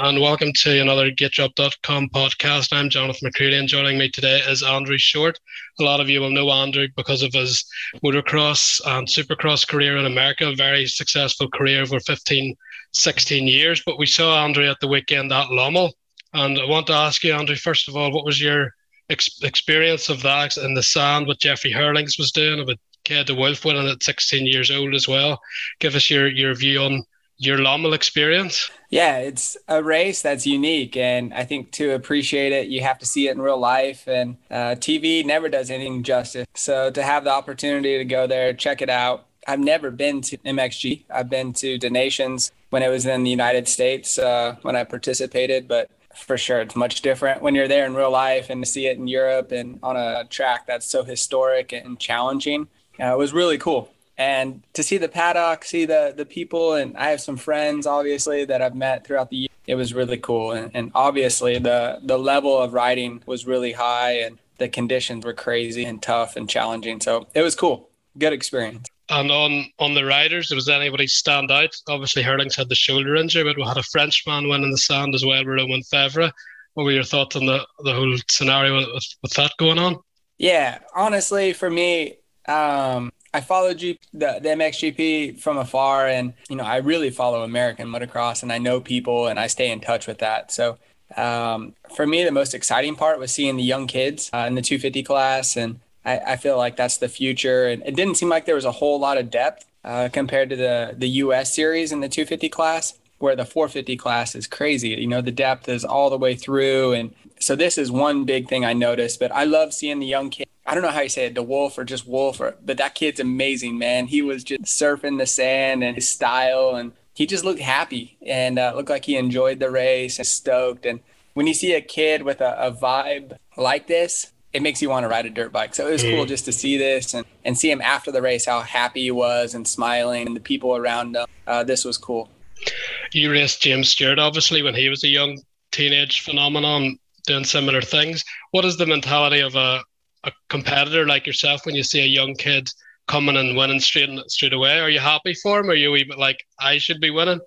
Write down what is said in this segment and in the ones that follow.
and welcome to another GateDrop.com podcast. I'm Jonathan McCready, and joining me today is Andrew Short. A lot of you will know Andrew because of his motocross and supercross career in America, a very successful career over 15, 16 years. But we saw Andrew at the weekend at Lommel, and I want to ask you, Andrew, first of all, what was your ex- experience of that in the sand, what Jeffrey Herlings was doing, about Kay de Wolf winning at 16 years old as well? Give us your, your view on your Lommel experience? Yeah, it's a race that's unique. And I think to appreciate it, you have to see it in real life. And uh, TV never does anything justice. So to have the opportunity to go there, check it out. I've never been to MXG. I've been to des Nations when it was in the United States uh, when I participated, but for sure it's much different when you're there in real life and to see it in Europe and on a track that's so historic and challenging. Uh, it was really cool and to see the paddock, see the the people, and I have some friends obviously that I've met throughout the year. It was really cool, and, and obviously the the level of riding was really high, and the conditions were crazy and tough and challenging. So it was cool, good experience. And on on the riders, was anybody stand out? Obviously, Herlings had the shoulder injury, but we had a Frenchman win in the sand as well, Romain Febvre. What were your thoughts on the the whole scenario with, with that going on? Yeah, honestly, for me, um, I follow G- the, the MXGP from afar, and you know I really follow American motocross, and I know people, and I stay in touch with that. So um, for me, the most exciting part was seeing the young kids uh, in the 250 class, and I, I, feel like that's the future. And it didn't seem like there was a whole lot of depth uh, compared to the the US series in the 250 class, where the 450 class is crazy. You know, the depth is all the way through, and so this is one big thing I noticed. But I love seeing the young kids I don't know how you say it, the Wolf or just Wolf, or, but that kid's amazing, man. He was just surfing the sand and his style, and he just looked happy and uh, looked like he enjoyed the race and stoked. And when you see a kid with a, a vibe like this, it makes you want to ride a dirt bike. So it was mm. cool just to see this and, and see him after the race, how happy he was and smiling, and the people around him. Uh, this was cool. You raced James Stewart, obviously, when he was a young teenage phenomenon doing similar things. What is the mentality of a a competitor like yourself when you see a young kid coming and winning straight straight away? Are you happy for him? Or are you even like I should be winning?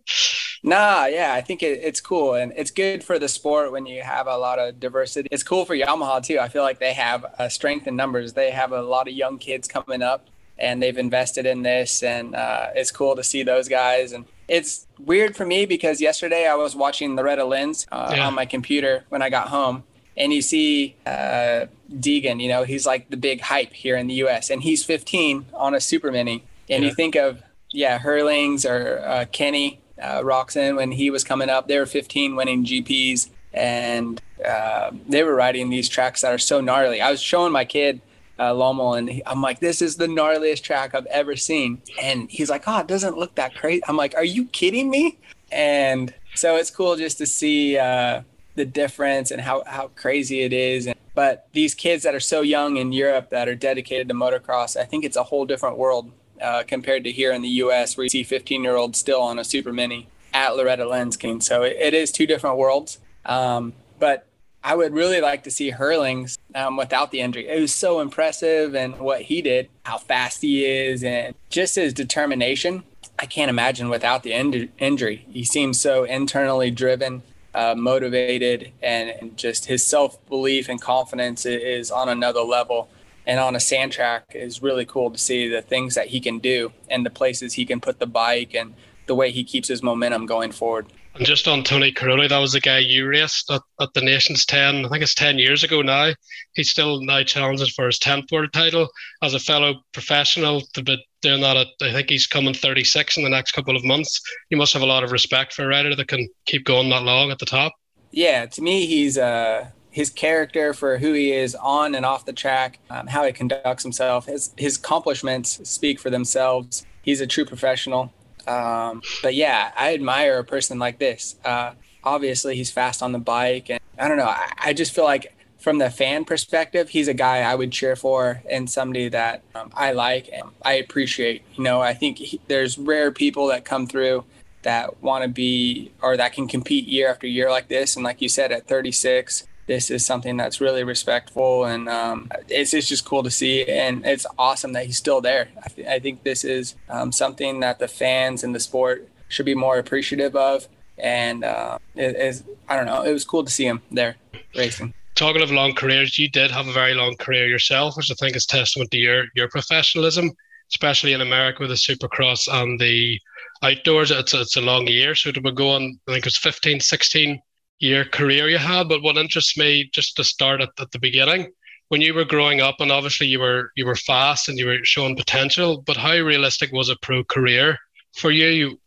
nah, yeah, I think it, it's cool and it's good for the sport when you have a lot of diversity. It's cool for Yamaha too. I feel like they have a strength in numbers. They have a lot of young kids coming up and they've invested in this and uh, it's cool to see those guys and it's weird for me because yesterday I was watching Loretta Lynn's uh, yeah. on my computer when I got home and you see uh, Deegan, you know, he's like the big hype here in the U.S. and he's 15 on a super mini. And yeah. you think of yeah, Herlings or uh, Kenny uh, Roczen when he was coming up, they were 15 winning GPs and uh, they were riding these tracks that are so gnarly. I was showing my kid uh, and he, I'm like, this is the gnarliest track I've ever seen. And he's like, oh, it doesn't look that crazy. I'm like, are you kidding me? And so it's cool just to see uh, the difference and how, how crazy it is. And, but these kids that are so young in Europe that are dedicated to motocross, I think it's a whole different world uh, compared to here in the U.S. where you see 15 year olds still on a super mini at Loretta Lynn's. So it, it is two different worlds. Um, but I would really like to see Herlings um, without the injury. It was so impressive and what he did, how fast he is, and just his determination. I can't imagine without the in- injury. He seems so internally driven uh, motivated, and, and, just his self belief and confidence is on another level. And on a sand track is really cool to see the things that he can do and the places he can put the bike and the way he keeps his momentum going forward. And just on Tony Cairoli, that was the guy you raced at, at the Nations 10, I think it's 10 years ago now. He's still now challenging for his 10th world title. As a fellow professional, to be doing that at, I think he's coming 36 in the next couple of months. You must have a lot of respect for a rider that can keep going that long at the top. Yeah, to me, he's uh, his character for who he is on and off the track, um, how he conducts himself, his, his accomplishments speak for themselves. He's a true professional. Um, but yeah, I admire a person like this. Uh, obviously, he's fast on the bike, and I don't know. I, I, just feel like from the fan perspective, he's a guy I would cheer for and somebody that um, I like and I appreciate. You know, I think he, there's rare people that come through that want to be or that can compete year after year like this. And like you said, at 36, this is something that's really respectful and um, it's, it's just cool to see and it's awesome that he's still there i, th- I think this is um, something that the fans and the sport should be more appreciative of and uh, it is i don't know it was cool to see him there racing talking of long careers you did have a very long career yourself which i think is testament to your your professionalism especially in america with the supercross and the outdoors it's, it's a long year so to go on. i think it was 15 16 year career you had. But what interests me, just to start at, at the beginning, when you were growing up, and obviously you were you were fast and you were showing potential, but how realistic was a pro career for you? You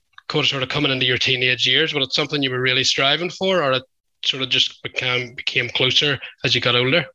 sort of coming into your teenage years, was it something you were really striving for, or it sort of just became became closer as you got older?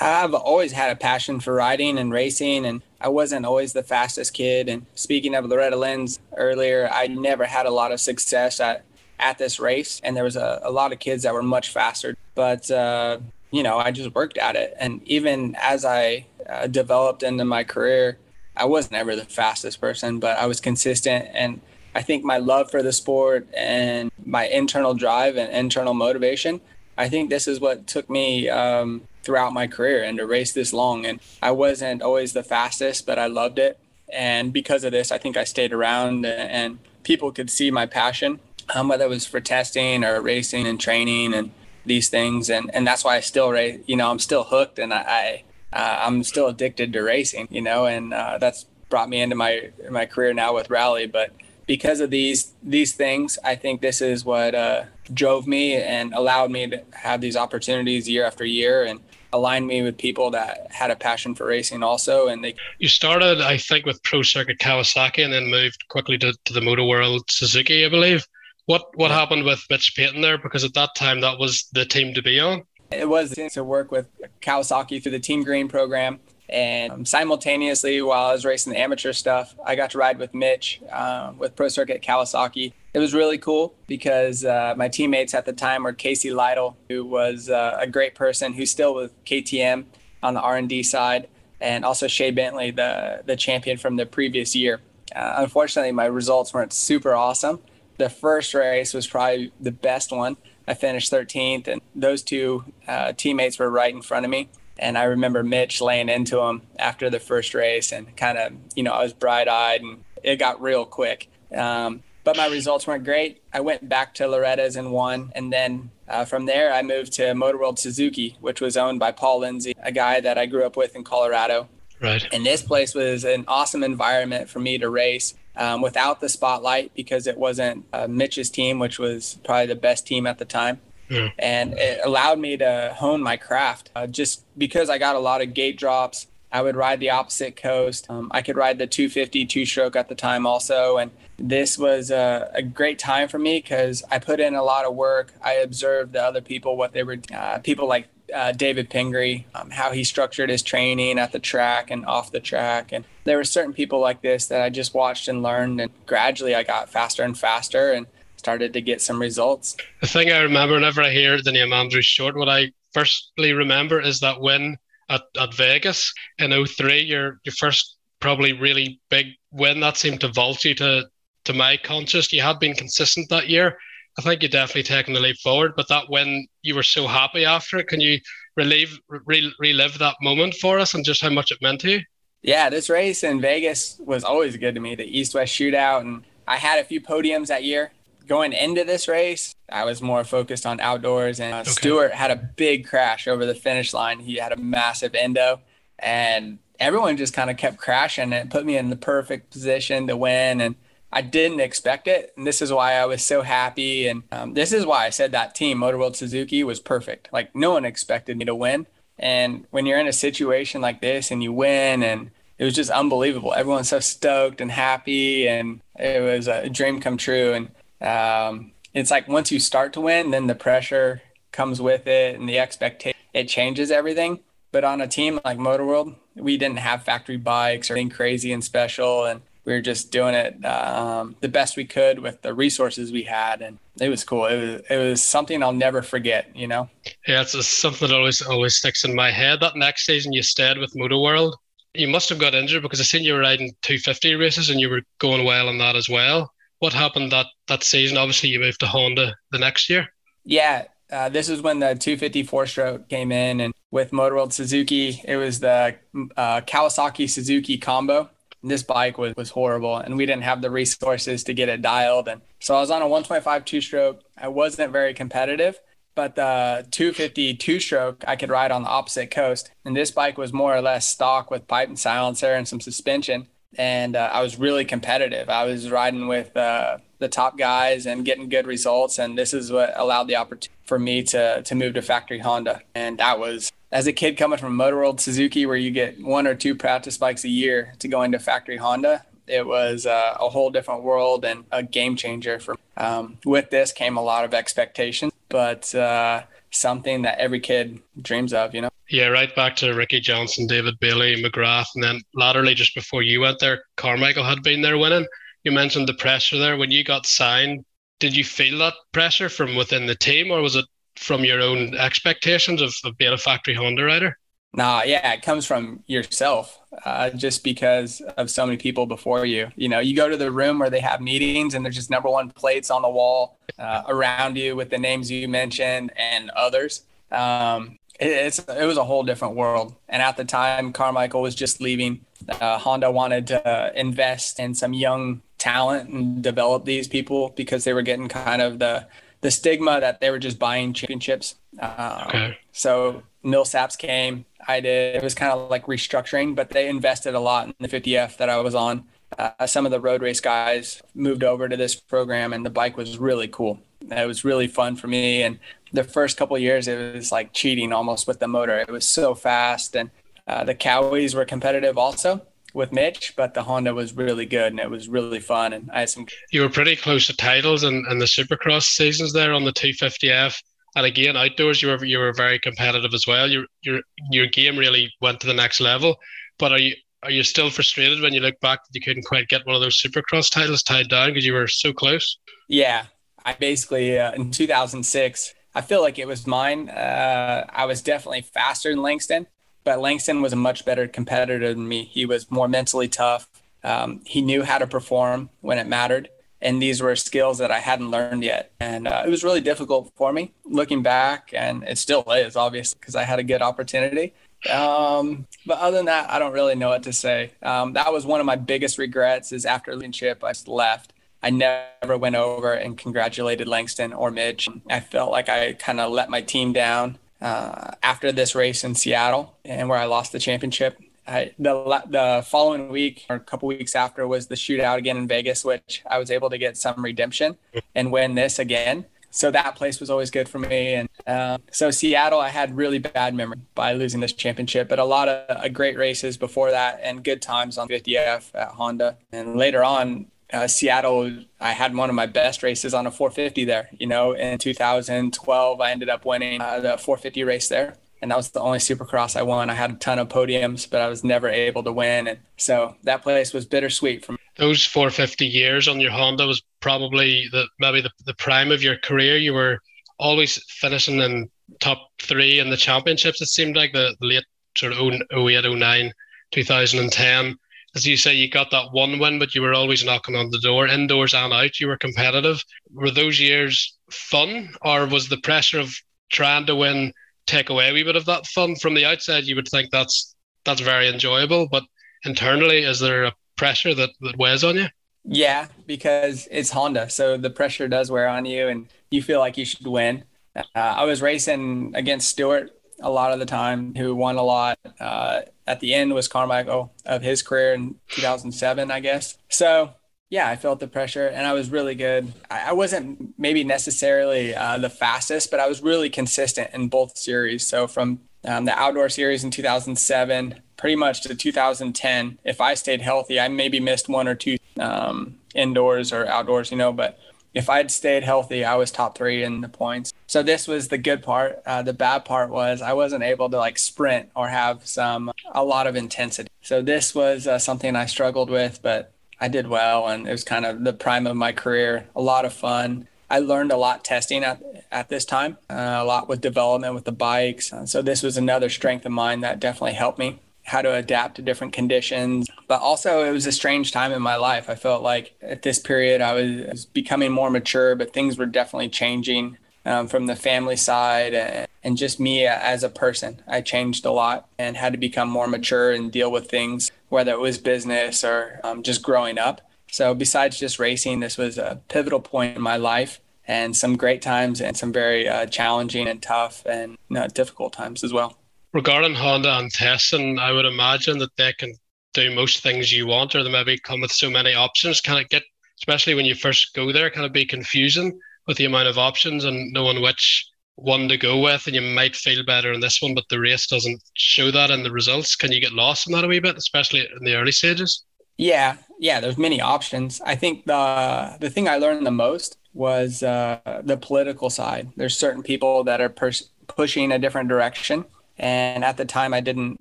I've always had a passion for riding and racing, and I wasn't always the fastest kid. And speaking of Loretta Lynn's earlier, I never had a lot of success at at this race, and there was a, a lot of kids that were much faster. But uh, you know, I just worked at it, and even as I uh, developed into my career, I wasn't ever the fastest person, but I was consistent, and I think my love for the sport and my internal drive and internal motivation. I think this is what took me um, throughout my career and to race this long. And I wasn't always the fastest, but I loved it. And because of this, I think I stayed around and people could see my passion um, whether it was for testing or racing and training and these things. And, and that's why I still race, you know, I'm still hooked and I, I uh, I'm still addicted to racing, you know, and uh, that's brought me into my, my career now with rally. But because of these, these things, I think this is what uh, drove me and allowed me to have these opportunities year after year and aligned me with people that had a passion for racing also and they you started i think with pro circuit kawasaki and then moved quickly to, to the motor world suzuki i believe what what happened with Mitch Payton there? Because at that time, that was the team to be on. It was to work with Kawasaki through the Team Green program. And um, simultaneously, while I was racing the amateur stuff, I got to ride with Mitch uh, with Pro Circuit Kawasaki. It was really cool because uh, my teammates at the time were Casey Lytle, who was uh, a great person, who's still with KTM on the R&D side, and also Shay Bentley, the the champion from the previous year. Uh, unfortunately, my results weren't super awesome, the first race was probably the best one. I finished 13th, and those two uh, teammates were right in front of me. And I remember Mitch laying into him after the first race, and kind of, you know, I was bright eyed, and it got real quick. Um, but my results weren't great. I went back to Loretta's and won, and then uh, from there I moved to Motor World Suzuki, which was owned by Paul Lindsay, a guy that I grew up with in Colorado. Right. And this place was an awesome environment for me to race um, without the spotlight because it wasn't uh, Mitch's team, which was probably the best team at the time. Yeah. And it allowed me to hone my craft uh, just because I got a lot of gate drops. I would ride the opposite coast. Um, I could ride the 250 two stroke at the time also. And this was a, a great time for me because I put in a lot of work. I observed the other people, what they were, uh, people like uh, David Pingree, um, how he structured his training at the track and off the track. And there were certain people like this that I just watched and learned. And gradually I got faster and faster and started to get some results. The thing I remember whenever I hear the name Andrew Short, what I firstly remember is that win at, at Vegas in 03, your, your first probably really big win that seemed to vault you to, to my conscious. You had been consistent that year I think you're definitely taken the leap forward. But that when you were so happy after it, can you relive re- relive that moment for us and just how much it meant to you? Yeah, this race in Vegas was always good to me. The East West Shootout, and I had a few podiums that year. Going into this race, I was more focused on outdoors, and uh, okay. Stewart had a big crash over the finish line. He had a massive endo, and everyone just kind of kept crashing. And it put me in the perfect position to win. And I didn't expect it. And this is why I was so happy. And um, this is why I said that team, Motor World Suzuki, was perfect. Like, no one expected me to win. And when you're in a situation like this and you win, and it was just unbelievable. Everyone's so stoked and happy. And it was a dream come true. And um, it's like once you start to win, then the pressure comes with it and the expectation, it changes everything. But on a team like Motor World, we didn't have factory bikes or anything crazy and special. And we were just doing it um, the best we could with the resources we had, and it was cool. It was it was something I'll never forget. You know. Yeah, it's something that always always sticks in my head. That next season you stayed with Motor World. You must have got injured because I seen you were riding 250 races and you were going well on that as well. What happened that that season? Obviously, you moved to Honda the next year. Yeah, Uh, this was when the 254 stroke came in, and with Motor World Suzuki, it was the uh, Kawasaki Suzuki combo. And this bike was, was horrible, and we didn't have the resources to get it dialed. And so I was on a 125 two stroke. I wasn't very competitive, but the 250 two stroke I could ride on the opposite coast. And this bike was more or less stock with pipe and silencer and some suspension. And uh, I was really competitive. I was riding with uh, the top guys and getting good results. And this is what allowed the opportunity for me to to move to factory Honda. And that was as a kid coming from Motor World Suzuki, where you get one or two practice bikes a year, to go into factory Honda. It was uh, a whole different world and a game changer for. Um, with this came a lot of expectations, but uh, something that every kid dreams of, you know. Yeah, right back to Ricky Johnson, David Bailey, McGrath, and then latterly, just before you went there, Carmichael had been there winning. You mentioned the pressure there when you got signed. Did you feel that pressure from within the team, or was it from your own expectations of, of being a factory Honda rider? Nah, yeah, it comes from yourself, uh, just because of so many people before you. You know, you go to the room where they have meetings and there's just number one plates on the wall uh, around you with the names you mentioned and others. Um, it, it's it was a whole different world. And at the time, Carmichael was just leaving. Uh, Honda wanted to invest in some young talent and develop these people because they were getting kind of the the stigma that they were just buying championships. Um, okay. So Millsaps came. I did. It was kind of like restructuring, but they invested a lot in the 50F that I was on. Uh, some of the road race guys moved over to this program, and the bike was really cool. It was really fun for me. And the first couple years, it was like cheating almost with the motor. It was so fast, and uh, the Cowies were competitive also with Mitch, but the Honda was really good and it was really fun. And I had some. You were pretty close to titles and in the Supercross seasons there on the 250F. And again, outdoors, you were you were very competitive as well. Your your your game really went to the next level. But are you are you still frustrated when you look back that you couldn't quite get one of those Supercross titles tied down because you were so close? Yeah, I basically uh, in 2006, I feel like it was mine. Uh, I was definitely faster than Langston, but Langston was a much better competitor than me. He was more mentally tough. Um, he knew how to perform when it mattered and these were skills that I hadn't learned yet. And uh, it was really difficult for me looking back, and it still is, obviously, because I had a good opportunity. Um, but other than that, I don't really know what to say. Um, that was one of my biggest regrets. Is after leadership, I left. I never went over and congratulated Langston or Mitch. I felt like I kind of let my team down uh, after this race in Seattle and where I lost the championship. I, the the following week or a couple weeks after was the shootout again in Vegas, which I was able to get some redemption and win this again. So that place was always good for me. And uh, so Seattle, I had really bad memory by losing this championship, but a lot of uh, great races before that and good times on 50F at Honda. And later on, uh, Seattle, I had one of my best races on a 450 there. You know, in 2012, I ended up winning uh, the 450 race there and that was the only supercross I won. I had a ton of podiums, but I was never able to win. And so that place was bittersweet for me. Those 450 years on your Honda was probably the maybe the, the prime of your career. You were always finishing in top three in the championships. It seemed like the, late sort of 08, 09, 2010. As you say, you got that one win, but you were always knocking on the door, indoors and out. You were competitive. Were those years fun, or was the pressure of trying to win take away a wee bit of that fun from the outside, you would think that's that's very enjoyable. But internally, is there a pressure that, that weighs on you? Yeah, because it's Honda, so the pressure does wear on you, and you feel like you should win. Uh, I was racing against Stewart a lot of the time, who won a lot. Uh, at the end was Carmichael of his career in 2007, I guess. So yeah, I felt the pressure and I was really good. I, wasn't maybe necessarily uh, the fastest, but I was really consistent in both series. So from um, the outdoor series in 2007, pretty much to 2010, if I stayed healthy, I maybe missed one or two um, indoors or outdoors, you know, but if I'd stayed healthy, I was top three in the points. So this was the good part. Uh, the bad part was I wasn't able to like sprint or have some a lot of intensity. So this was uh, something I struggled with, but I did well, and it was kind of the prime of my career. A lot of fun. I learned a lot testing at, at this time, uh, a lot with development with the bikes. So this was another strength of mine that definitely helped me how to adapt to different conditions. But also, it was a strange time in my life. I felt like at this period I was becoming more mature, but things were definitely changing. Um, from the family side and, and just me as a person. I changed a lot and had to become more mature and deal with things, whether it was business or um, just growing up. So, besides just racing, this was a pivotal point in my life and some great times and some very uh, challenging and tough and you know, difficult times as well. Regarding Honda and testing, I would imagine that they can do most things you want, or they maybe come with so many options. Can it get, especially when you first go there, can it be confusing with the amount of options and knowing which one to go with, and you might feel better in this one, but the race doesn't show that in the results? Can you get lost in that a wee bit, especially in the early stages? Yeah, yeah. There's many options. I think the the thing I learned the most was uh, the political side. There's certain people that are pers- pushing a different direction, and at the time I didn't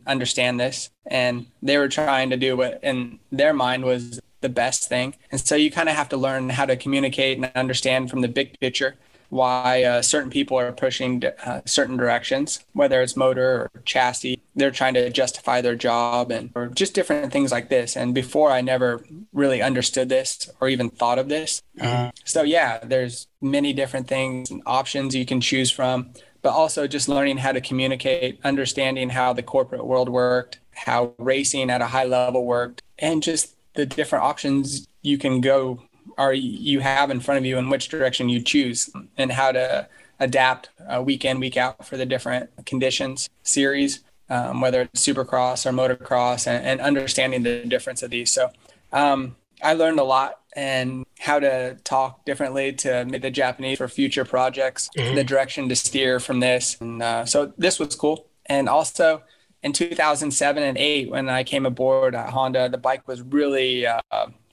understand this, and they were trying to do what in their mind was the best thing. And so you kind of have to learn how to communicate and understand from the big picture why uh, certain people are pushing uh, certain directions, whether it's motor or chassis. They're trying to justify their job and or just different things like this. And before, I never really understood this or even thought of this. Mm-hmm. Uh, so yeah, there's many different things and options you can choose from, but also just learning how to communicate, understanding how the corporate world worked, how racing at a high level worked, and just the different options you can go are you have in front of you and which direction you choose and how to adapt uh, week in week out for the different conditions series um, whether it's supercross or motocross and, and, understanding the difference of these. So um, i learned a lot and how to talk differently to the japanese for future projects mm-hmm. the direction to steer from this. And uh, so this was cool. And also in 2007 and 8 when i came aboard at honda the bike was really uh,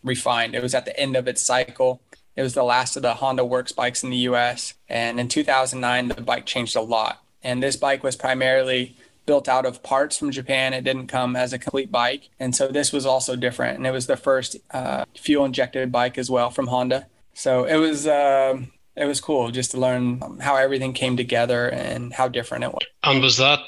refined. It was at the end of its cycle. It was the last of the Honda Works bikes in the US. And in 2009, the bike changed a lot. And this bike was primarily built out of parts from Japan. It didn't come as a complete bike. And so this was also different. And it was the first uh, fuel injected bike as well from Honda. So it was. Uh, it was cool just to learn how everything came together and how different it was. And was that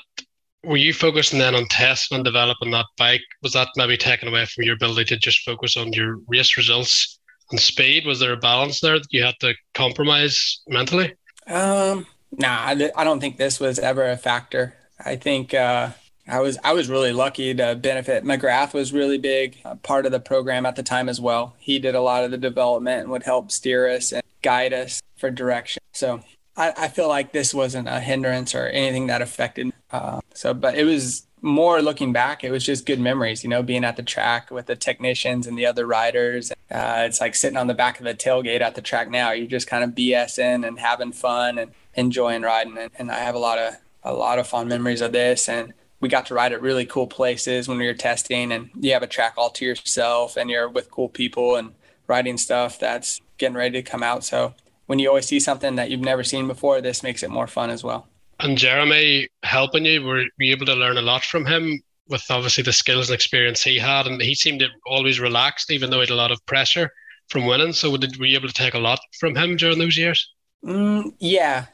were you focusing then on testing and developing that bike? Was that maybe taken away from your ability to just focus on your race results and speed? Was there a balance there that you had to compromise mentally? Um, nah, I don't think this was ever a factor. I think uh, I was I was really lucky to benefit. McGrath was really big uh, part of the program at the time as well. He did a lot of the development and would help steer us and guide us for direction. So I, I feel like this wasn't a hindrance or anything that affected. Uh, so, but it was more looking back, it was just good memories, you know, being at the track with the technicians and the other riders. Uh, it's like sitting on the back of the tailgate at the track now. You're just kind of BSing and having fun and enjoying riding. And, and I have a lot of a lot of fond memories of this. And we got to ride at really cool places when we were testing. And you have a track all to yourself, and you're with cool people and riding stuff that's getting ready to come out. So when you always see something that you've never seen before, this makes it more fun as well. And Jeremy helping you, were you able to learn a lot from him with obviously the skills and experience he had? And he seemed to always relaxed, even though he had a lot of pressure from winning. So did, were you able to take a lot from him during those years? Mm, yeah.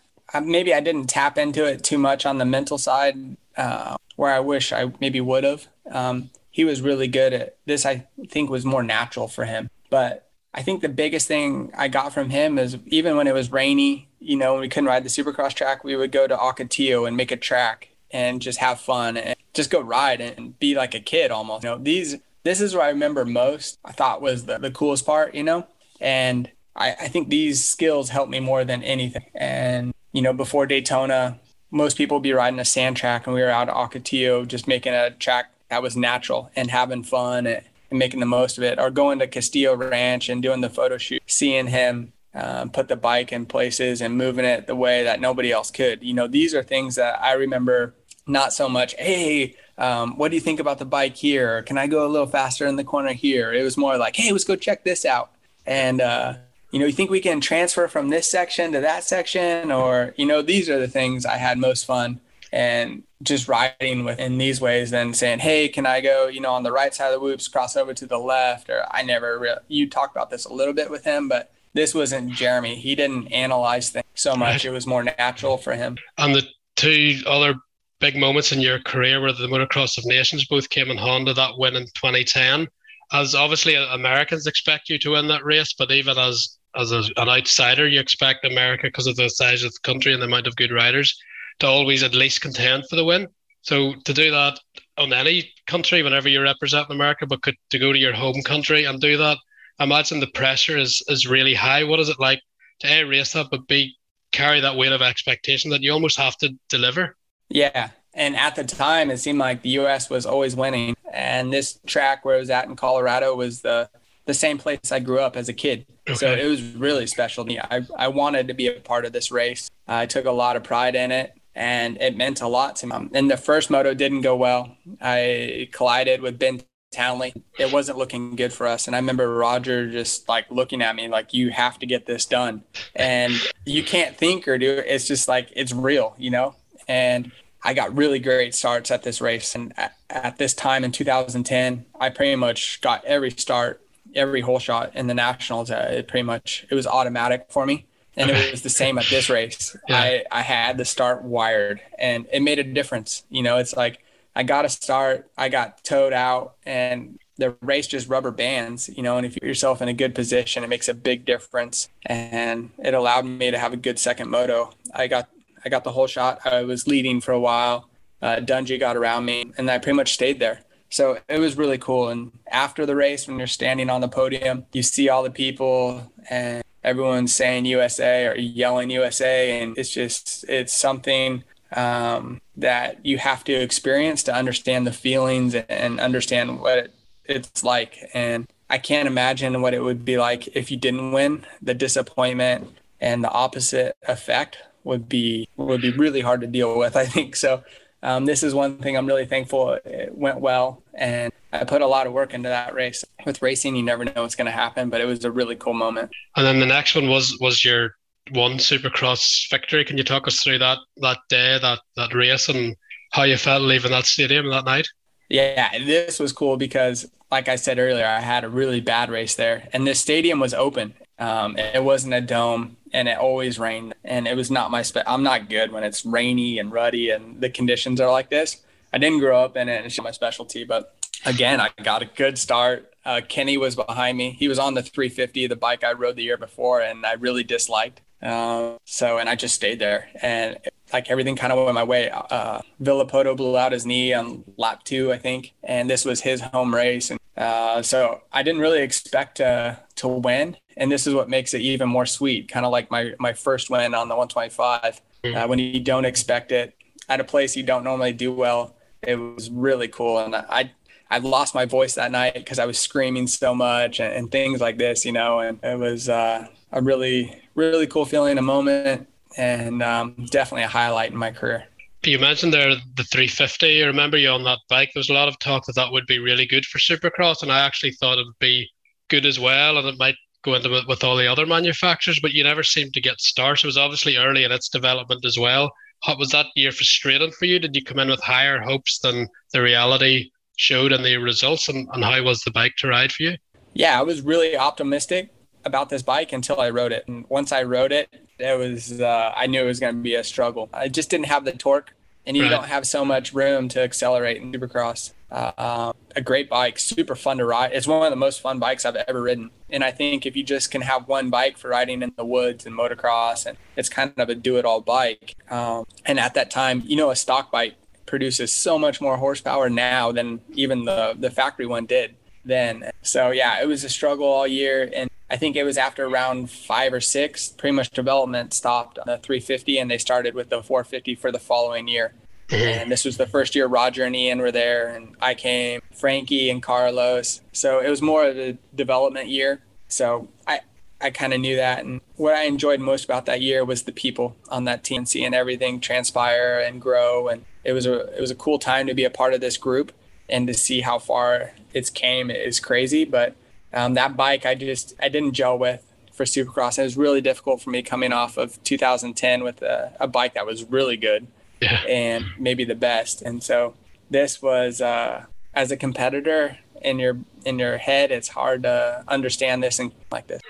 Maybe I didn't tap into it too much on the mental side, uh, where I wish I maybe would have. Um, he was really good at this. I think was more natural for him, but I think the biggest thing I got from him is even when it was rainy, you know, when we couldn't ride the supercross track, we would go to Ocotillo and make a track and just have fun and just go ride and be like a kid almost. You know, these this is what I remember most. I thought was the, the coolest part, you know, and I, I think these skills helped me more than anything. And you know, before Daytona, most people would be riding a sand track, and we were out at Ocotillo just making a track that was natural and having fun and and making the most of it, or going to Castillo Ranch and doing the photo shoot, seeing him um, put the bike in places and moving it the way that nobody else could. You know, these are things that I remember not so much, hey, um, what do you think about the bike here? Can I go a little faster in the corner here? It was more like, hey, let's go check this out. And, uh, you know, you think we can transfer from this section to that section? Or, you know, these are the things I had most fun and just riding with in these ways and saying, Hey, can I go, you know, on the right side of the whoops, cross over to the left? Or I never really, you talked about this a little bit with him, but this wasn't Jeremy. He didn't analyze things so much. It was more natural for him. And the two other big moments in your career were the Motocross of Nations both came in Honda, that win in 2010. As obviously uh, Americans expect you to win that race, but even as as a, an outsider, you expect America because of the size of the country and the amount of good riders to always at least contend for the win. So to do that on any country, whenever you represent America, but could, to go to your home country and do that, I imagine the pressure is is really high. What is it like to a race that, but b carry that weight of expectation that you almost have to deliver? Yeah, and at the time, it seemed like the U.S. was always winning, and this track where I was at in Colorado was the the same place I grew up as a kid. Okay. So it was really special to me. I, I wanted to be a part of this race. I took a lot of pride in it and it meant a lot to me. And the first moto didn't go well. I collided with Ben Townley. It wasn't looking good for us. And I remember Roger just like looking at me like, you have to get this done. And you can't think or do it. It's just like, it's real, you know? And I got really great starts at this race. And at, at this time in 2010, I pretty much got every start, every hole shot in the nationals. Uh, it pretty much, it was automatic for me and it was the same at this race. Yeah. I I had the start wired, and it made a difference. You know, it's like I got a start, I got towed out, and the race just rubber bands. You know, and if you put yourself in a good position, it makes a big difference. And it allowed me to have a good second moto. I got I got the hole shot. I was leading for a while. Uh, Dungey got around me, and I pretty much stayed there. So it was really cool. And after the race, when you're standing on the podium, you see all the people and everyone's saying USA or yelling USA, and it's just it's something um, that you have to experience to understand the feelings and understand what it's like. And I can't imagine what it would be like if you didn't win. The disappointment and the opposite effect would be would be really hard to deal with. I think so. Um, this is one thing I'm really thankful it went well, and I put a lot of work into that race. With racing, you never know what's going to happen, but it was a really cool moment. And then the next one was was your one Supercross victory. Can you talk us through that that day, that that race, and how you felt leaving that stadium that night? Yeah, this was cool because, like I said earlier, I had a really bad race there, and this stadium was open. Um, it wasn't a dome, and it always rained, and it was not my. Spe- I'm not good when it's rainy and ruddy, and the conditions are like this. I didn't grow up in it, and it's my specialty, but again, I got a good start. Uh, Kenny was behind me. He was on the 350, the bike I rode the year before, and I really disliked. Uh, so, and I just stayed there, and like everything kind of went my way. Uh, Villopoto blew out his knee on lap two, I think, and this was his home race, and uh, so I didn't really expect to to win, and this is what makes it even more sweet. Kind of like my my first win on the 125, mm-hmm. uh, when you don't expect it at a place you don't normally do well. It was really cool, and I I lost my voice that night because I was screaming so much and, and, things like this, you know, and it was uh, a really, really cool feeling, a moment, and um, definitely a highlight in my career. You mentioned there the 350. I remember you on that bike. There was a lot of talk that that would be really good for Supercross, and I actually thought it would be good as well, and it might go into it with all the other manufacturers. But you never seemed to get stars. It was obviously early in its development as well. How, was that year frustrating for you? Did you come in with higher hopes than the reality showed and the results and, and how was the bike to ride for you? Yeah, I was really optimistic about this bike until I rode it. And once I rode it, it was uh, I knew it was going to be a struggle. I just didn't have the torque, and you right. don't have so much room to accelerate in Supercross. Uh, um, a great bike, super fun to ride. It's one of the most fun bikes I've ever ridden. And I think if you just can have one bike for riding in the woods and motocross, and it's kind of a do-it-all bike. Um, and at that time, you know, a stock bike produces so much more horsepower now than even the the factory one did then. So yeah, it was a struggle all year, and I think it was after round five or six, pretty much development stopped on the 350, and they started with the 450 for the following year. Mm-hmm. And this was the first year Roger and Ian were there, and I came, Frankie and Carlos. So it was more of a development year. So I, I kind of knew that. And what I enjoyed most about that year was the people on that team, seeing everything transpire and grow. And it was a it was a cool time to be a part of this group and to see how far it's came is crazy. But um, that bike, I just I didn't gel with for Supercross. It was really difficult for me coming off of 2010 with a, a bike that was really good yeah. and maybe the best. And so this was uh, as a competitor in your in your head, it's hard to understand this and like this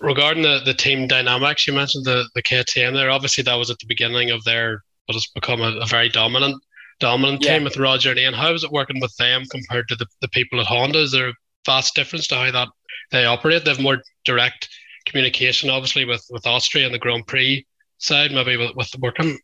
regarding the, the team dynamics, you mentioned the, the KTM there. Obviously, that was at the beginning of their what it's become a, a very dominant dominant yeah. team with Roger and Ian. How is it working with them compared to the, the people at Honda? Is there a vast difference to how that they operate? They have more direct communication, obviously, with, with Austria and the Grand Prix side, maybe with, with working?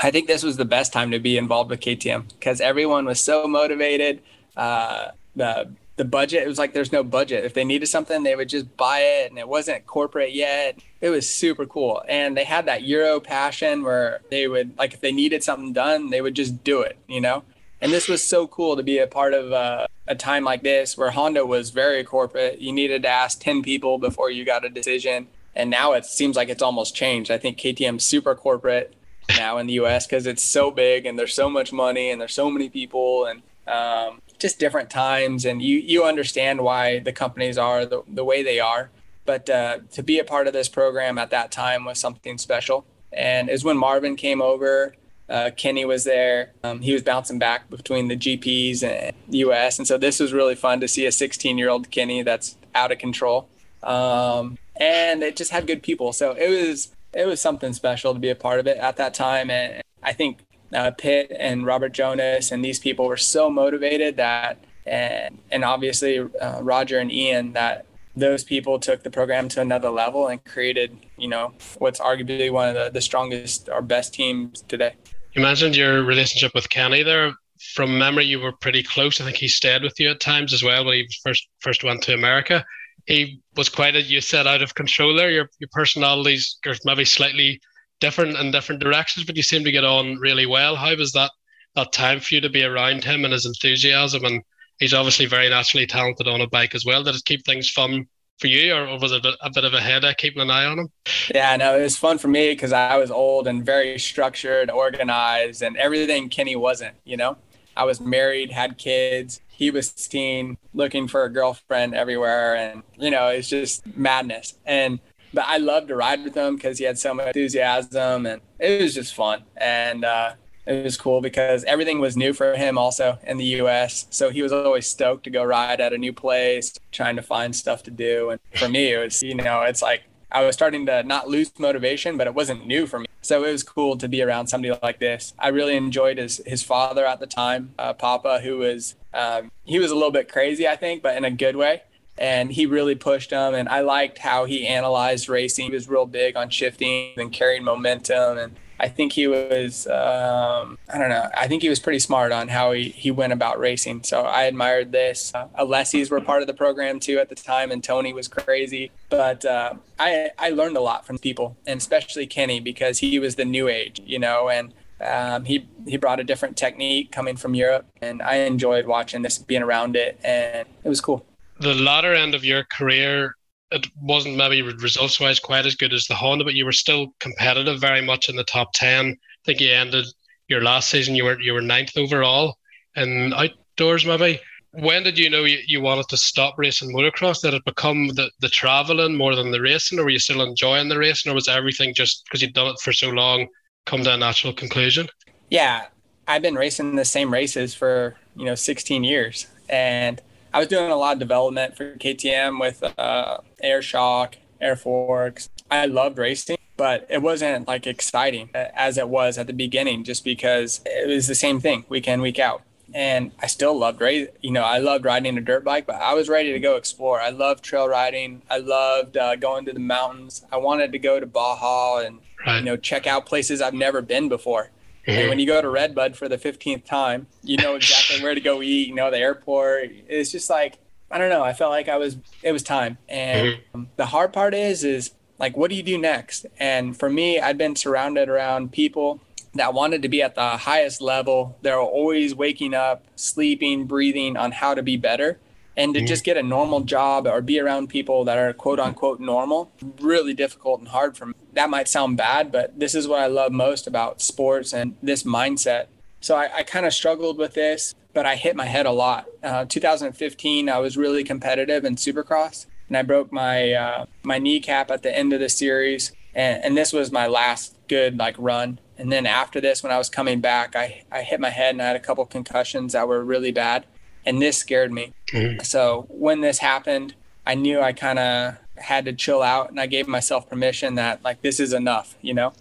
I think this was the best time to be involved with KTM because everyone was so motivated. Uh, the the budget it was like there's no budget. If they needed something, they would just buy it, and it wasn't corporate yet. It was super cool, and they had that Euro passion where they would like if they needed something done, they would just do it, you know. And this was so cool to be a part of uh, a time like this where Honda was very corporate. You needed to ask 10 people before you got a decision. And now it seems like it's almost changed. I think KTM's super corporate now in the US because it's so big and there's so much money and there's so many people and um, just different times. And you, you understand why the companies are the, the way they are. But uh, to be a part of this program at that time was something special. And is when Marvin came over uh, Kenny was there. Um, he was bouncing back between the GPs and US. And so this was really fun to see a 16 year old Kenny that's out of control. Um, and it just had good people. So it was, it was something special to be a part of it at that time. And I think uh, Pit and Robert Jonas and these people were so motivated that, and, and obviously uh, Roger and Ian, that those people took the program to another level and created, you know, what's arguably one of the, the strongest or best teams today. You mentioned your relationship with Kenny there. From memory, you were pretty close. I think he stayed with you at times as well when he first first went to America. He was quite a you said out of control there. Your your personalities are maybe slightly different in different directions, but you seem to get on really well. How was that that time for you to be around him and his enthusiasm? And he's obviously very naturally talented on a bike as well. Did it keep things fun for you, or was it a bit of a headache keeping an eye on him? Yeah, no, it was fun for me because I was old and very structured, organized, and everything Kenny wasn't. You know, I was married, had kids. He was seen looking for a girlfriend everywhere, and you know, it's just madness. And but I loved to ride with him because he had so much enthusiasm, and it was just fun. And uh, it was cool because everything was new for him also in the US. So he was always stoked to go ride at a new place, trying to find stuff to do. And for me, it was, you know, it's like I was starting to not lose motivation, but it wasn't new for me. So it was cool to be around somebody like this. I really enjoyed his his father at the time, uh, Papa, who was um, he was a little bit crazy, I think, but in a good way. And he really pushed him, and I liked how he analyzed racing. He was real big on shifting and carrying momentum, and I think he was, um, I don't know, I think he was pretty smart on how he, he went about racing. So I admired this. Uh, Alessis were part of the program too at the time, and Tony was crazy. But uh, I, I learned a lot from people, and especially Kenny, because he was the new age, you know, and um, he, he brought a different technique coming from Europe, and I enjoyed watching this, being around it, and it was cool. The latter end of your career it wasn't maybe results wise quite as good as the Honda, but you were still competitive very much in the top ten. I think you ended your last season you were you were ninth overall and outdoors maybe. When did you know you, you wanted to stop racing motocross? Did it become the, the traveling more than the racing, or were you still enjoying the racing, or was everything just because you'd done it for so long come to a natural conclusion? Yeah, I've been racing the same races for you know 16 years, and I was doing a lot of development for KTM with uh, air shock, air forks. I loved racing, but it wasn't like exciting as it was at the beginning, just because it was the same thing week in, week out. And I still loved race. You know, I loved riding a dirt bike, but I was ready to go explore. I loved trail riding. I loved uh, going to the mountains. I wanted to go to Baja and right. you know check out places I've never been before. Mm-hmm. And when you go to Redbud for the 15th time, you know exactly where to go eat, you know, the airport. It's just like, I don't know. I felt like I was, it was time. And mm-hmm. the hard part is, is like, what do you do next? And for me, I'd been surrounded around people that wanted to be at the highest level. They're always waking up, sleeping, breathing on how to be better and to mm-hmm. just get a normal job or be around people that are quote unquote normal really difficult and hard for me that might sound bad but this is what i love most about sports and this mindset so i, I kind of struggled with this but i hit my head a lot uh, 2015 i was really competitive in supercross and i broke my uh, my kneecap at the end of the series and, and this was my last good like run and then after this when i was coming back i, I hit my head and i had a couple concussions that were really bad and this scared me. Mm-hmm. So when this happened, I knew I kind of had to chill out and I gave myself permission that like this is enough, you know.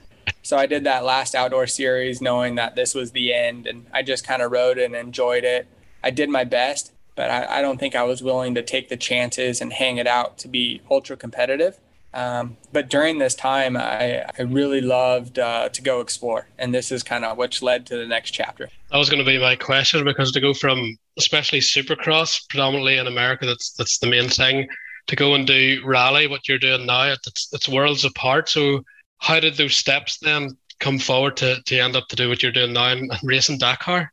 So I did that last outdoor series knowing that this was the end and I just kind of rode and enjoyed it. I did my best, but I, I, don't think I was willing to take the chances and hang it out to be ultra competitive. Um, but during this time, I, I really loved uh, to go explore. And this is kind of which led to the next chapter. That was going to be my question because to go from especially supercross, predominantly in America, that's that's the main thing, to go and do rally, what you're doing now, it's, it's worlds apart. So, how did those steps then come forward to, to end up to do what you're doing now and racing Dakar?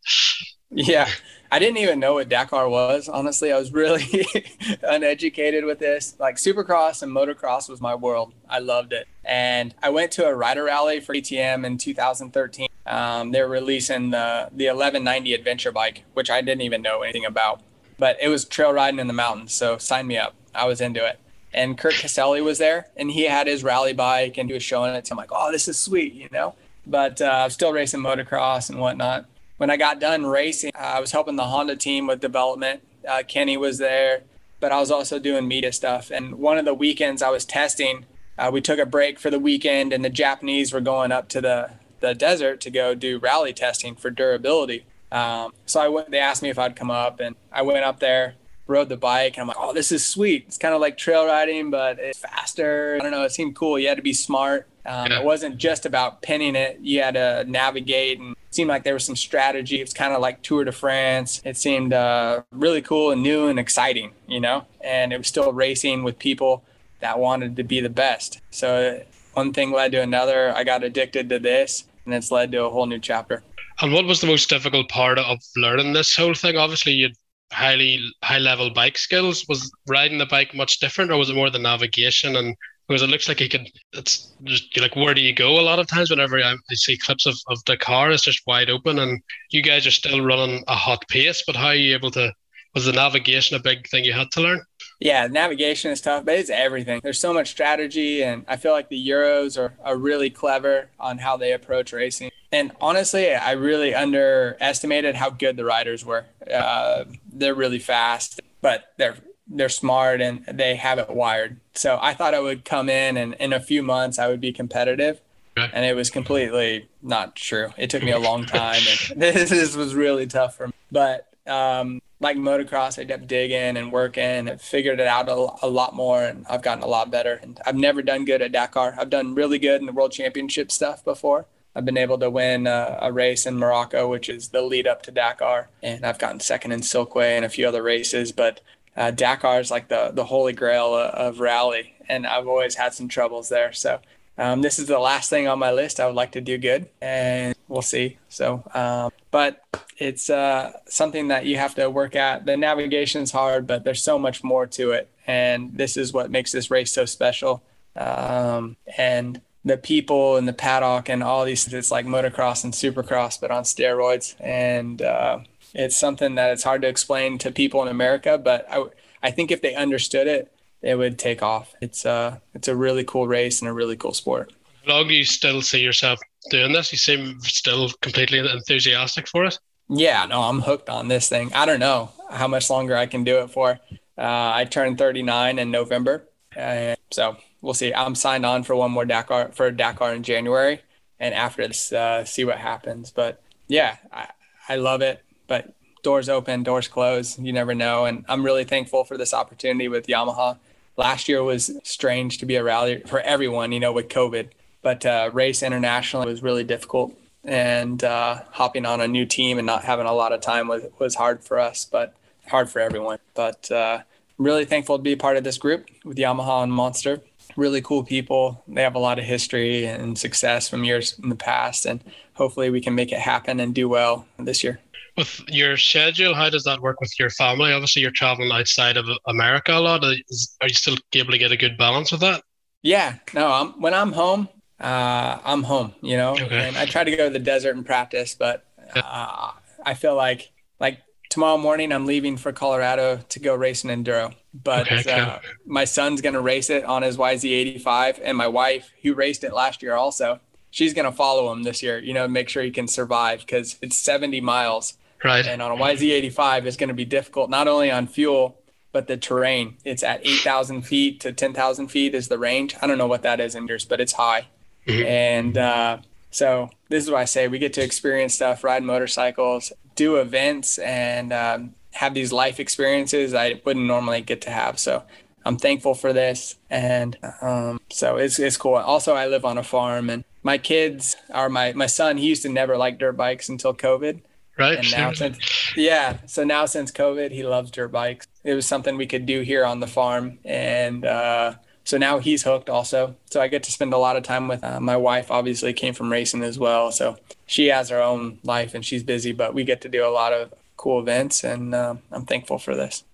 Yeah, I didn't even know what Dakar was. Honestly, I was really uneducated with this. Like Supercross and motocross was my world. I loved it. And I went to a rider rally for KTM in 2013. Um, they were releasing the, the 1190 adventure bike, which I didn't even know anything about. But it was trail riding in the mountains. So sign me up. I was into it. And Kurt Caselli was there and he had his rally bike and he was showing it to me. I'm like, oh, this is sweet, you know? But uh, I'm still racing motocross and whatnot when I got done racing, I was helping the Honda team with development. Uh, Kenny was there, but I was also doing media stuff. And one of the weekends I was testing, uh, we took a break for the weekend, and the Japanese were going up to the, the desert to go do rally testing for durability. Um, so I went, they asked me if I'd come up, and I went up there, rode the bike, and I'm like, oh, this is sweet. It's kind of like trail riding, but it's faster. I don't know. It seemed cool. You had to be smart. Um, yeah. It wasn't just about pinning it. You had to navigate and seemed like there was some strategy. It was kind of like Tour de France. It seemed uh, really cool and new and exciting, you know, and it was still racing with people that wanted to be the best. So one thing led to another. I got addicted to this and it's led to a whole new chapter. And what was the most difficult part of learning this whole thing? Obviously, you had highly high level bike skills. Was riding the bike much different, or was it more the navigation and because it looks like he can. It's just like where do you go? A lot of times, whenever I, I see clips of of Dakar, it's just wide open, and you guys are still running a hot pace. But how are you able to? Was the navigation a big thing you had to learn? Yeah, navigation is tough, but it's everything. There's so much strategy, and I feel like the Euros are, are really clever on how they approach racing. And honestly, I really underestimated how good the riders were. Uh, they're really fast, but they're they're smart and they have it wired. So I thought I would come in and in a few months I would be competitive. Okay. And it was completely not true. It took me a long time. And this, this was really tough for me. But um, like motocross, I kept digging and working and figured it out a, a, lot more. And I've gotten a lot better. And I've never done good at Dakar. I've done really good in the World Championship stuff before. I've been able to win a, a race in Morocco, which is the lead up to Dakar. And I've gotten second in Silkway and a few other races. But uh, Dakar is like the the holy grail of rally, and I've always had some troubles there. So um, this is the last thing on my list. I would like to do good, and we'll see. So, um, but it's uh, something that you have to work at. The navigation is hard, but there's so much more to it, and this is what makes this race so special. Um, and the people in the paddock and all these, it's like motocross and supercross, but on steroids. And uh, it's something that it's hard to explain to people in America, but I, I think if they understood it, it would take off. It's a uh, it's a really cool race and a really cool sport. How long do you still see yourself doing this? You seem still completely enthusiastic for it. Yeah, no, I'm hooked on this thing. I don't know how much longer I can do it for. Uh, I turned 39 in November, uh, so we'll see. I'm signed on for one more Dakar for Dakar in January, and after this, uh, see what happens. But yeah, I, I love it but doors open, doors close. You never know. And I'm really thankful for this opportunity with Yamaha. Last year was strange to be a rally for everyone, you know, with COVID. But uh, race internationally was really difficult. And uh, hopping on a new team and not having a lot of time was, was hard for us, but hard for everyone. But uh, really thankful to be part of this group with Yamaha and Monster. Really cool people. They have a lot of history and success from years in the past. And hopefully we can make it happen and do well this year with your schedule, how does that work with your family? Obviously, you're traveling outside of America a lot. Is, are you still able to get a good balance with that? Yeah, no. I'm, when I'm home, uh, I'm home. You know, okay. and I try to go to the desert and practice, but uh, I feel like like tomorrow morning I'm leaving for Colorado to go race an enduro. But okay, uh, my son's gonna race it on his YZ85, and my wife, who raced it last year, also she's gonna follow him this year. You know, make sure he can survive because it's 70 miles Right. And on a YZ85, it's going to be difficult not only on fuel, but the terrain. It's at 8,000 feet to 10,000 feet is the range. I don't know what that is in but it's high. Mm-hmm. And uh, so this is why I say we get to experience stuff, ride motorcycles, do events, and um, have these life experiences I wouldn't normally get to have. So I'm thankful for this. And um, so it's, it's cool. Also, I live on a farm and my kids are my, my son, he used to never like dirt bikes until COVID. Right. And now since, yeah. So now since COVID, he loves dirt bikes. It was something we could do here on the farm. And, uh, so now he's hooked also. So I get to spend a lot of time with uh, my wife. Obviously, came from racing as well, so she has her own life and she's busy. But we get to do a lot of cool events, and uh, I'm thankful for this.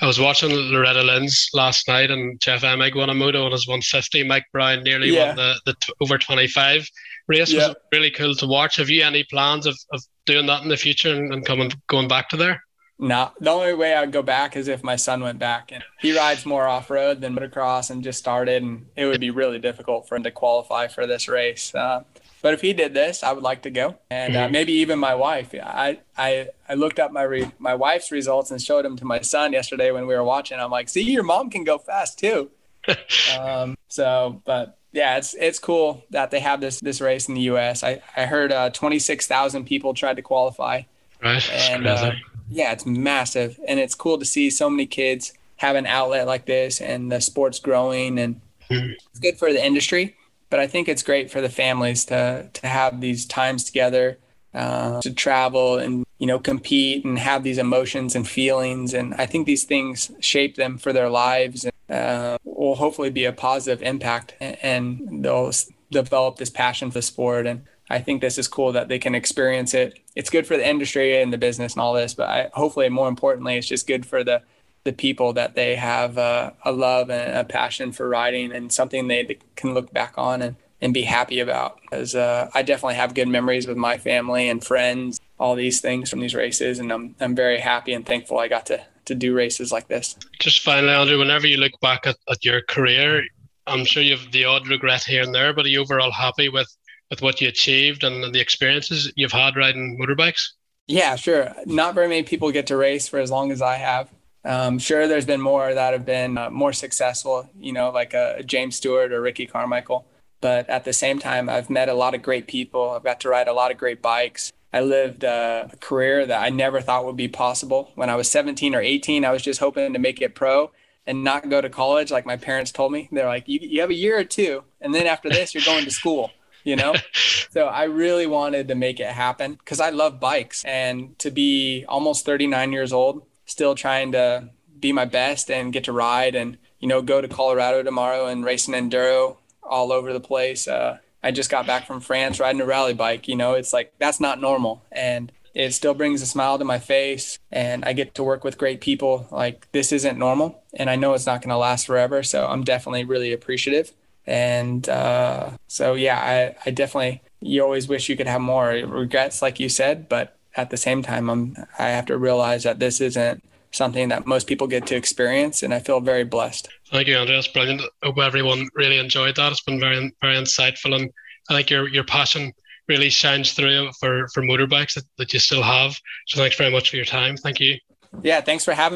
I was watching Loretta Lynn's last night, and Jeff Emig won a moto on his 150. Mike Brown nearly yeah. won the, the t- over 25 race. Yeah. Was really cool to watch. Have you any plans of, of doing that in the future and, and coming going back to there? No, the only way I'd go back is if my son went back and he rides more off road than motocross and just started, and it would be really difficult for him to qualify for this race. Uh, but if he did this, I would like to go, and uh, mm-hmm. maybe even my wife. I I I looked up my re- my wife's results and showed them to my son yesterday when we were watching. I'm like, see, your mom can go fast too. um, so, but yeah, it's it's cool that they have this this race in the U.S. I I heard uh, 26,000 people tried to qualify. Right. And uh, yeah, it's massive, and it's cool to see so many kids have an outlet like this, and the sport's growing, and mm-hmm. it's good for the industry. But I think it's great for the families to to have these times together, uh, to travel and you know compete and have these emotions and feelings, and I think these things shape them for their lives, and uh, will hopefully be a positive impact, and they'll develop this passion for sport and I think this is cool that they can experience it. It's good for the industry and the business and all this, but I, hopefully, more importantly, it's just good for the the people that they have uh, a love and a passion for riding and something they can look back on and, and be happy about. Because uh, I definitely have good memories with my family and friends, all these things from these races, and I'm I'm very happy and thankful I got to to do races like this. Just finally, Andrew, whenever you look back at, at your career, I'm sure you have the odd regret here and there, but are you overall happy with with what you achieved and the experiences you've had riding motorbikes? Yeah, sure. Not very many people get to race for as long as I have. Um, sure, there's been more that have been uh, more successful, you know, like a James Stewart or Ricky Carmichael. But at the same time, I've met a lot of great people. I've got to ride a lot of great bikes. I lived uh, a career that I never thought would be possible. When I was 17 or 18, I was just hoping to make it pro and not go to college like my parents told me. They're like, you, you have a year or two, and then after this, you're going to school you know? so I really wanted to make it happen because I love bikes and to be almost 39 years old, still trying to be my best and get to ride and, you know, go to Colorado tomorrow and race an enduro all over the place. Uh, I just got back from France riding a rally bike. You know, it's like that's not normal. And it still brings a smile to my face. And I get to work with great people. Like, this isn't normal. And I know it's not going to last forever. So I'm definitely really appreciative. And uh, so, yeah, I, I definitely, you always wish you could have more regrets, like you said, but at the same time, I'm, I have to realize that this isn't something that most people get to experience, and I feel very blessed. Thank you, Andreas. Brilliant. I hope everyone really enjoyed that. It's been very, very insightful, and I think your your passion really shines through for for motorbikes that, that you still have. So thanks very much for your time. Thank you. Yeah, thanks for having me.